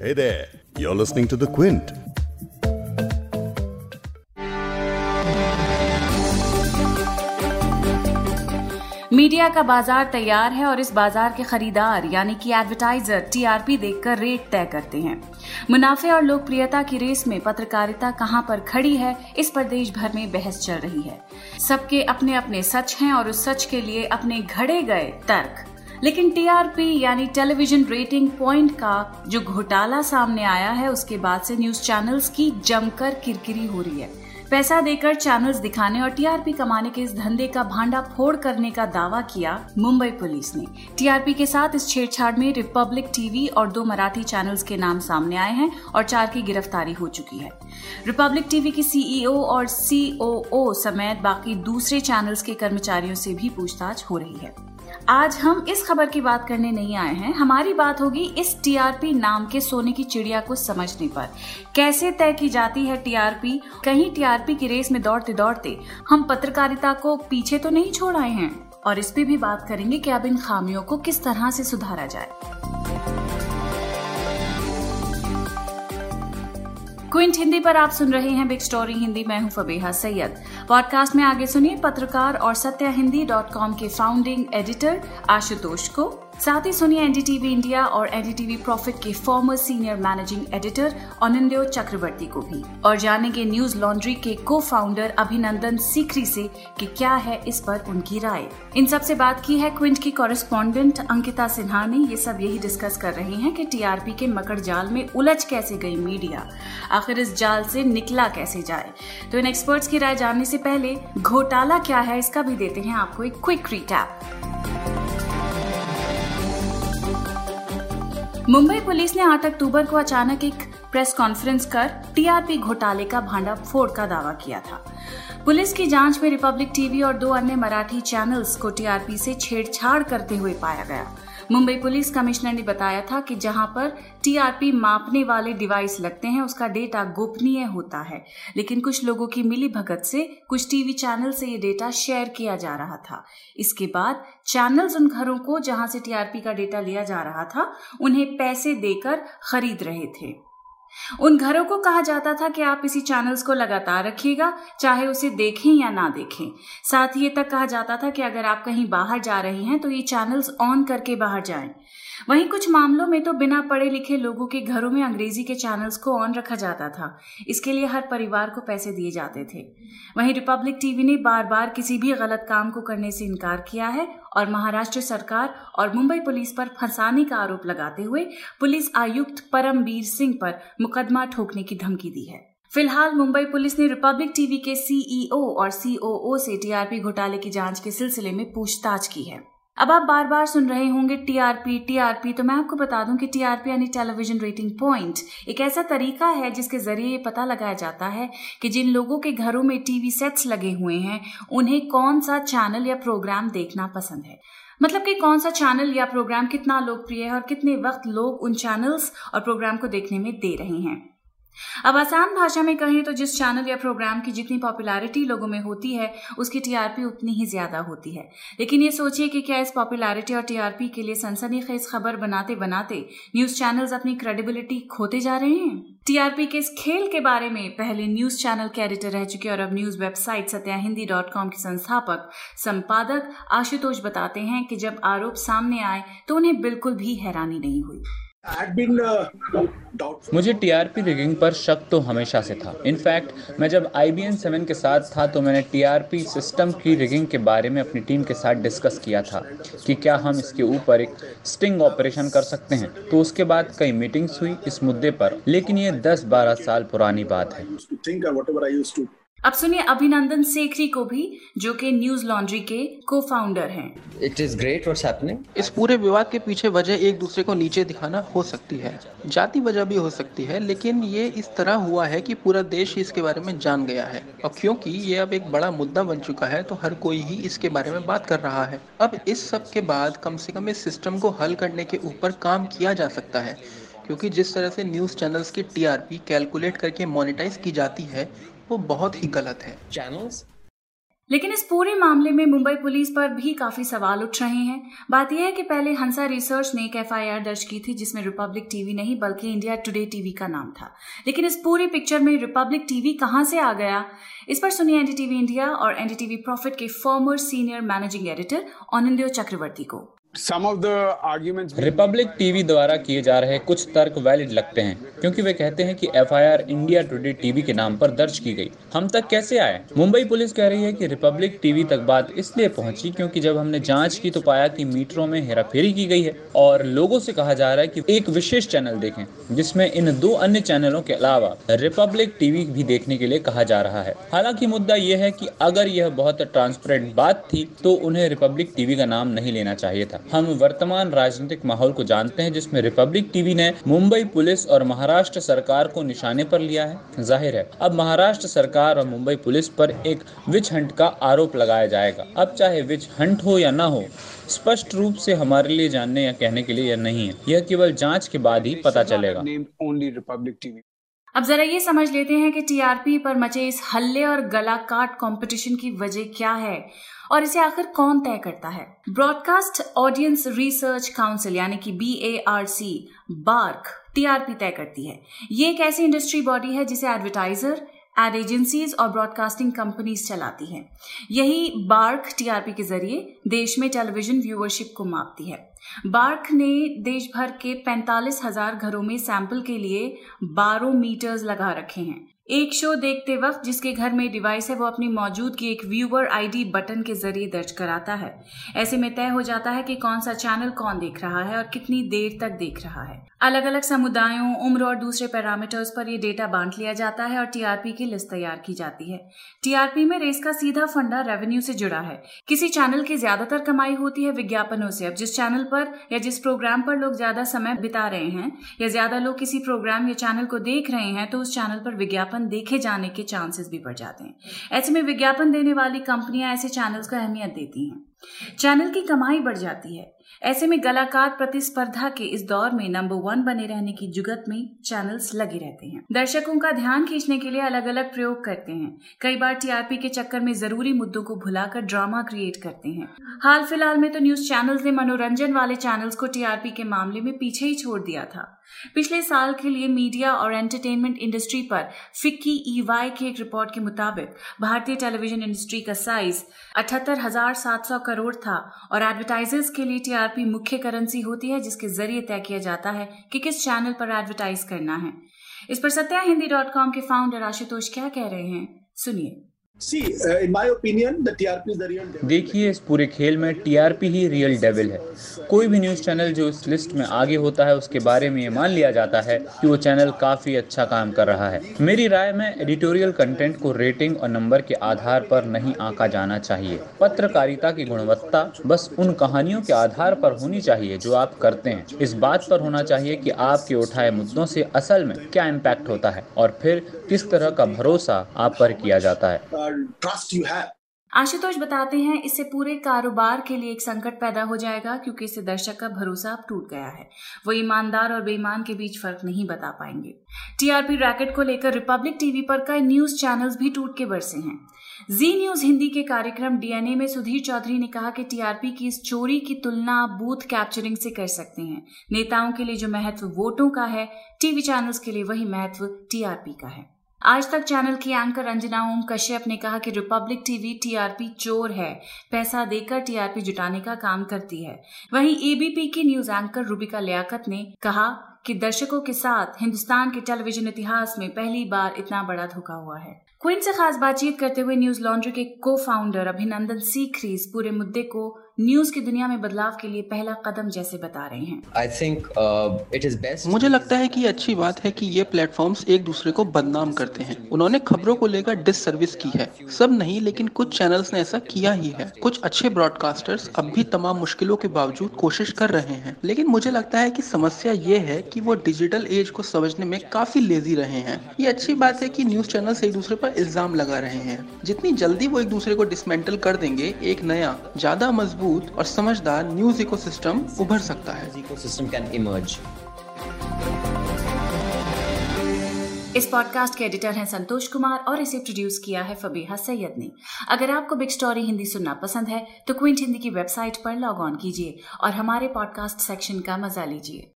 Hey there, you're listening to The Quint. Media का बाज़ार तैयार है और इस बाज़ार के खरीदार यानी कि एडवर्टाइजर टीआरपी देखकर रेट तय करते हैं। मुनाफे और लोकप्रियता की रेस में पत्रकारिता कहाँ पर खड़ी है इस पर देश भर में बहस चल रही है। सबके अपने अपने सच हैं और उस सच के लिए अपने घड़े गए तर्क। लेकिन टीआरपी यानी टेलीविज़न रेटिंग पॉइंट का जो घोटाला सामने आया है, उसके बाद से न्यूज़ चैनल्स की जमकर किरकिरी हो रही है। पैसा देकर चैनल्स दिखाने और टीआरपी कमाने के इस धंधे का भांडा फोड़ करने का दावा किया मुंबई पुलिस ने। टीआरपी के साथ इस छेड़छाड़ में रिपब्लिक टीवी और दो मराठी चैनल्स के नाम सामने आए हैं और चार की गिरफ्तारी हो चुकी है। रिपब्लिक टीवी की सीईओ और सीओओ समेत बाकी दूसरे चैनल्स के कर्मचारियों से भी पूछताछ हो रही है। आज हम इस खबर की बात करने नहीं आए हैं। हमारी बात होगी इस टीआरपी नाम के सोने की चिड़िया को समझने पर। कैसे तय की जाती है टीआरपी कहीं टीआरपी की रेस में दौड़ते दौड़ते हम पत्रकारिता को पीछे तो नहीं छोड़ आए हैं? और इस पे भी बात करेंगे कि अब इन खामियों को किस तरह से सुधारा जाए। क्विंट हिंदी पर आप सुन रहे हैं बिग स्टोरी हिंदी। मैं हूँ फबीहा सैयद। पॉडकास्ट में आगे सुनिए पत्रकार और सत्या हिंदी डॉट कॉम के फाउंडिंग एडिटर आशुतोष को। साथ ही सुनिए एनडीटीवी इंडिया और एनडीटीवी प्रॉफिट के former senior managing editor Aunindyo Chakravarty को भी। और जानेंगे न्यूज़ लॉन्ड्री के को फाउंडर अभिनंदन सीखरी से कि क्या है इस पर उनकी राय। इन सबसे बात की है क्विंट की कॉरेस्पॉन्डेंट अंकिता सिन्हा ने। ये सब यही डिस्कस कर रहे हैं कि टीआरपी के मकड़ जाल में उलझ कैसे गई मीडिया आखिर इस जाल से निकला कैसे जाए? तो इन एक्सपर्ट्स की राय जानने से पहले घोटाला क्या है इसका भी देते हैं आपको एक क्विक रिटैप मुंबई पुलिस ने 8 अक्टूबर को अचानक एक प्रेस कॉन्फ्रेंस कर टीआरपी घोटाले का भांडा फोड़ का दावा किया था। पुलिस की जाँच में रिपब्लिक टीवी और दो अन्य मराठी चैनल्स को टीआरपी से छेड़छाड़ करते हुए पाया गया। मुंबई पुलिस कमिश्नर ने बताया था कि जहाँ पर टीआरपी मापने वाले डिवाइस लगते हैं, उसका डेटा गोपनीय होता है। लेकिन कुछ लोगों की मिली भगत से, कुछ टीवी चैनल से ये डेटा शेयर किया जा रहा था। इसके बाद चैनल्स उन घरों को जहाँ से टीआरपी का डेटा लिया जा रहा था, उन्हें पैसे देकर खरीद रहे थे। उन घरों को कहा जाता था कि आप इसी चैनल्स को लगातार रखिएगा, चाहे उसे देखें या ना देखें। साथ ही ये तक कहा जाता था कि अगर आप कहीं बाहर जा रहे हैं तो ये चैनल्स ऑन करके बाहर जाएँ। वहीं कुछ मामलों में तो बिना पढ़े लिखे लोगों के घरों में अंग्रेज़ी के चैनल्स को ऑन रखा जाता था। इसके लिए हर परिवार को पैसे दिए जाते थे। वहीं रिपब्लिक टीवी ने बार बार किसी भी गलत काम को करने से इनकार किया है और महाराष्ट्र सरकार और मुंबई पुलिस पर फंसाने का आरोप लगाते हुए पुलिस आयुक्त परमबीर सिंह पर मुकदमा ठोकने की धमकी दी है। फ़िलहाल मुंबई पुलिस ने रिपब्लिक टीवी के सीईओ और सीओओ से टीआरपी घोटाले की जाँच के सिलसिले में पूछताछ की है। अब आप बार बार सुन रहे होंगे टीआरपी टीआरपी तो मैं आपको बता दूँ कि टीआरपी यानी टेलीविज़न रेटिंग पॉइंट एक ऐसा तरीका है जिसके ज़रिए ये पता लगाया जाता है कि जिन लोगों के घरों में टीवी सेट्स लगे हुए हैं, उन्हें कौन सा चैनल या प्रोग्राम देखना पसंद है। मतलब कि कौन सा चैनल या प्रोग्राम कितना लोकप्रिय है और कितने वक्त लोग उन चैनल्स और प्रोग्राम को देखने में दे रहे हैं। अब आसान भाषा में कहें तो जिस चैनल या प्रोग्राम की जितनी पॉपुलैरिटी लोगों में होती है, उसकी टीआरपी उतनी ही ज़्यादा होती है। लेकिन ये सोचिए कि क्या इस पॉपुलैरिटी और टीआरपी के लिए सनसनीखेज खबर बनाते बनाते न्यूज़ चैनल्स अपनी क्रेडिबिलिटी खोते जा रहे हैं? टीआरपी के इस खेल के बारे में पहले न्यूज़ चैनल के एडिटर रह चुके और अब news website Satya Hindi dot com के संस्थापक, संपादक आशुतोष बताते हैं कि जब आरोप सामने आए तो उन्हें बिल्कुल भी हैरानी नहीं हुई। मुझे टीआरपी रिगिंग पर शक तो हमेशा से था। इनफैक्ट मैं जब आई बी एन सेवन के साथ था तो मैंने टीआरपी सिस्टम की रिगिंग के बारे में अपनी टीम के साथ डिस्कस किया था कि क्या हम इसके ऊपर एक स्टिंग ऑपरेशन कर सकते हैं। तो उसके बाद कई मीटिंग्स हुई इस मुद्दे पर लेकिन ये 10-12 साल पुरानी बात है। अब सुनिए अभिनंदन सेखरी को भी जो कि न्यूज़ लॉन्ड्री के को फाउंडर हैं। It is great what's happening इस पूरे विवाद के पीछे वजह एक दूसरे को नीचे दिखाना हो सकती है। जाति वजह भी हो सकती है लेकिन ये इस तरह हुआ है कि पूरा देश इसके बारे में जान गया है। और क्योंकि ये अब एक बड़ा मुद्दा बन चुका है तो हर कोई ही इसके बारे में बात कर रहा है। अब इस सब के बाद कम से कम इस सिस्टम को हल करने के ऊपर काम किया जा सकता है क्योंकि जिस तरह से न्यूज़ चैनल्स की टीआरपी कैलकुलेट करके मोनेटाइज की जाती है वो बहुत ही गलत है। चैनल्स लेकिन इस पूरे मामले में मुंबई पुलिस पर भी काफ़ी सवाल उठ रहे हैं। बात यह है कि पहले हंसा रिसर्च ने एक एफआईआर दर्ज की थी जिसमें रिपब्लिक टीवी नहीं बल्कि इंडिया टुडे टीवी का नाम था। लेकिन इस पूरी पिक्चर में रिपब्लिक टीवी कहाँ से आ गया? इस पर सुनिए एनडीटीवी इंडिया और एनडीटीवी प्रॉफिट के former senior managing editor Aunindyo Chakravarty को। रिपब्लिक टीवी द्वारा किए जा रहे कुछ तर्क वैलिड लगते हैं, क्योंकि वे कहते हैं कि एफआईआर इंडिया टुडे टीवी के नाम पर दर्ज की गई। हम तक कैसे आए? मुंबई पुलिस कह रही है कि रिपब्लिक टीवी तक बात इसलिए पहुँची क्योंकि जब हमने जाँच की तो पाया कि मीटरों में हेराफेरी की गई है और लोगों से कहा जा रहा है कि एक विशेष चैनल देखें, जिसमें इन दो अन्य चैनलों के अलावा रिपब्लिक टीवी भी देखने के लिए कहा जा रहा है। हालाँकि मुद्दा यह है कि अगर यह बहुत ट्रांसपेरेंट बात थी तो उन्हें रिपब्लिक टीवी का नाम नहीं लेना चाहिए था। हम वर्तमान राजनीतिक माहौल को जानते हैं, जिसमें रिपब्लिक टीवी ने मुंबई पुलिस और महाराष्ट्र सरकार को निशाने पर लिया है। ज़ाहिर है, अब महाराष्ट्र सरकार और मुंबई पुलिस पर एक विच हंट का आरोप लगाया जाएगा। अब चाहे विच हंट हो या न हो, स्पष्ट रूप से हमारे लिए जानने या कहने के लिए यह नहीं है। यह केवल जाँच के बाद ही पता चलेगा। अब जरा ये समझ लेते हैं कि टीआरपी पर मचे इस हल्ले और गला काट कंपटीशन की वजह क्या है और इसे आखिर कौन तय करता है? ब्रॉडकास्ट ऑडियंस रिसर्च काउंसिल यानी कि B A R C BARC TRP तय करती है। ये एक ऐसी इंडस्ट्री बॉडी है जिसे एडवर्टाइजर एड एजेंसीज और ब्रॉडकास्टिंग कंपनीज़ चलाती हैं। यही बार्क टीआरपी के ज़रिए देश में टेलीविज़न व्यूअरशिप को मापती है। बार्क ने देश भर के पैंतालीस हज़ार घरों में सैंपल के लिए बारो मीटर्स लगा रखे हैं। एक शो देखते वक्त जिसके घर में डिवाइस है, वो अपनी मौजूदगी एक व्यूअर आईडी बटन के ज़रिए दर्ज कराता है। ऐसे में तय हो जाता है कि कौन सा चैनल कौन देख रहा है और कितनी देर तक देख रहा है। अलग अलग समुदायों, उम्र और दूसरे पैरामीटर्स पर यह डेटा बांट लिया जाता है और टीआरपी की लिस्ट तैयार की जाती है। टीआरपी में रेस का सीधा फंडा रेवेन्यू से जुड़ा है। किसी चैनल की ज़्यादातर कमाई होती है विज्ञापनों से। अब जिस चैनल पर या जिस प्रोग्राम पर लोग ज़्यादा समय बिता रहे हैं या ज़्यादा लोग किसी प्रोग्राम या चैनल को देख रहे हैं तो उस चैनल पर विज्ञापन देखे जाने के चांसेस भी बढ़ जाते हैं। ऐसे में विज्ञापन देने वाली कंपनियाँ ऐसे चैनल्स को अहमियत देती हैं। चैनल की कमाई बढ़ जाती है। ऐसे में कलाकार प्रतिस्पर्धा के इस दौर में नंबर वन बने रहने की जुगत में चैनल्स लगे रहते हैं। दर्शकों का ध्यान खींचने के लिए अलग अलग प्रयोग करते हैं। कई बार टीआरपी के चक्कर में ज़रूरी मुद्दों को भुलाकर ड्रामा क्रिएट करते हैं। हाल फ़िलहाल में तो न्यूज़ चैनल्स ने मनोरंजन वाले चैनल्स को टीआरपी के मामले में पीछे ही छोड़ दिया था। पिछले साल के लिए मीडिया और एंटरटेनमेंट इंडस्ट्री पर फिक्की ईवाई की एक रिपोर्ट के मुताबिक भारतीय टेलीविज़न इंडस्ट्री का साइज़ अठहत्तर हज़ार सात सौ करोड़ था और एडवर्टाइजर्स के लिए टीआरपी मुख्य करेंसी होती है, जिसके ज़रिए तय किया जाता है कि किस चैनल पर एडवर्टाइज करना है। इस पर सत्या हिंदी डॉट कॉम के फाउंडर आशुतोष क्या कह रहे हैं? सुनिए। देखिए, इस पूरे खेल में टीआरपी ही रियल डेविल है। कोई भी न्यूज़ चैनल जो इस लिस्ट में आगे होता है, उसके बारे में ये मान लिया जाता है कि वो चैनल काफ़ी अच्छा काम कर रहा है। मेरी राय में एडिटोरियल कंटेंट को रेटिंग और नंबर के आधार पर नहीं आंका जाना चाहिए। पत्रकारिता की गुणवत्ता, बस उन कहानियों के आधार पर होनी चाहिए जो आप करते हैं। इस बात पर होना चाहिए कि आपके उठाए मुद्दों से असल में क्या इम्पैक्ट होता है और फिर किस तरह का भरोसा आप पर किया जाता है। ट्रस्ट यू हैव आशुतोष बताते हैं, इससे पूरे कारोबार के लिए एक संकट पैदा हो जाएगा, क्योंकि इससे दर्शक का भरोसा अब टूट गया है। वो ईमानदार और बेईमान के बीच फ़र्क नहीं बता पाएँगे। टीआरपी रैकेट को लेकर रिपब्लिक टीवी पर कई न्यूज़ चैनल्स भी टूट के बरसे हैं। जी न्यूज़ हिंदी के कार्यक्रम डीएनए में सुधीर चौधरी ने कहा कि टीआरपी की इस चोरी की तुलना आप बूथ कैप्चरिंग से कर सकते हैं। नेताओं के लिए जो महत्व वोटों का है, टीवी चैनल्स के लिए वही महत्व टीआरपी का है। आज तक चैनल की एंकर अंजना ओम कश्यप ने कहा कि रिपब्लिक टीवी, टीआरपी चोर है। पैसा देकर टीआरपी जुटाने का काम करती है। वहीं एबीपी की न्यूज़ एंकर रूबिका लियाकत ने कहा कि दर्शकों के साथ हिंदुस्तान के टेलीविज़न इतिहास में पहली बार इतना बड़ा धोखा हुआ है। क्विंट से खास बातचीत करते हुए न्यूज़ लॉन्ड्री के को फाउंडर अभिनंदन सीखरी पूरे मुद्दे को न्यूज़ की दुनिया में बदलाव के लिए पहला कदम जैसे बता रहे हैं। I think it is best मुझे लगता है कि अच्छी बात है कि ये प्लेटफॉर्म्स एक दूसरे को बदनाम करते हैं। उन्होंने खबरों को लेकर डिस सर्विस की है। सब नहीं लेकिन कुछ चैनल्स ने ऐसा किया ही है। कुछ अच्छे ब्रॉडकास्टर्स अब भी तमाम मुश्किलों के बावजूद कोशिश कर रहे हैं। लेकिन मुझे लगता है की समस्या ये है की वो डिजिटल एज को समझने में काफ़ी लेजी रहे हैं। ये अच्छी बात है की न्यूज़ चैनल एक दूसरे पर इल्ज़ाम लगा रहे हैं। जितनी जल्दी वो एक दूसरे को डिसमेंटल कर देंगे एक नया ज़्यादा मज़बूत मज़बूत और समझदार न्यूज़ इकोसिस्टम उभर सकता है। इस पॉडकास्ट के एडिटर हैं संतोष कुमार और इसे प्रोड्यूस किया है फबीहा सैयद ने। अगर आपको बिग स्टोरी हिंदी सुनना पसंद है तो क्विंट हिंदी की वेबसाइट पर लॉग ऑन कीजिए और हमारे पॉडकास्ट सेक्शन का मज़ा लीजिए।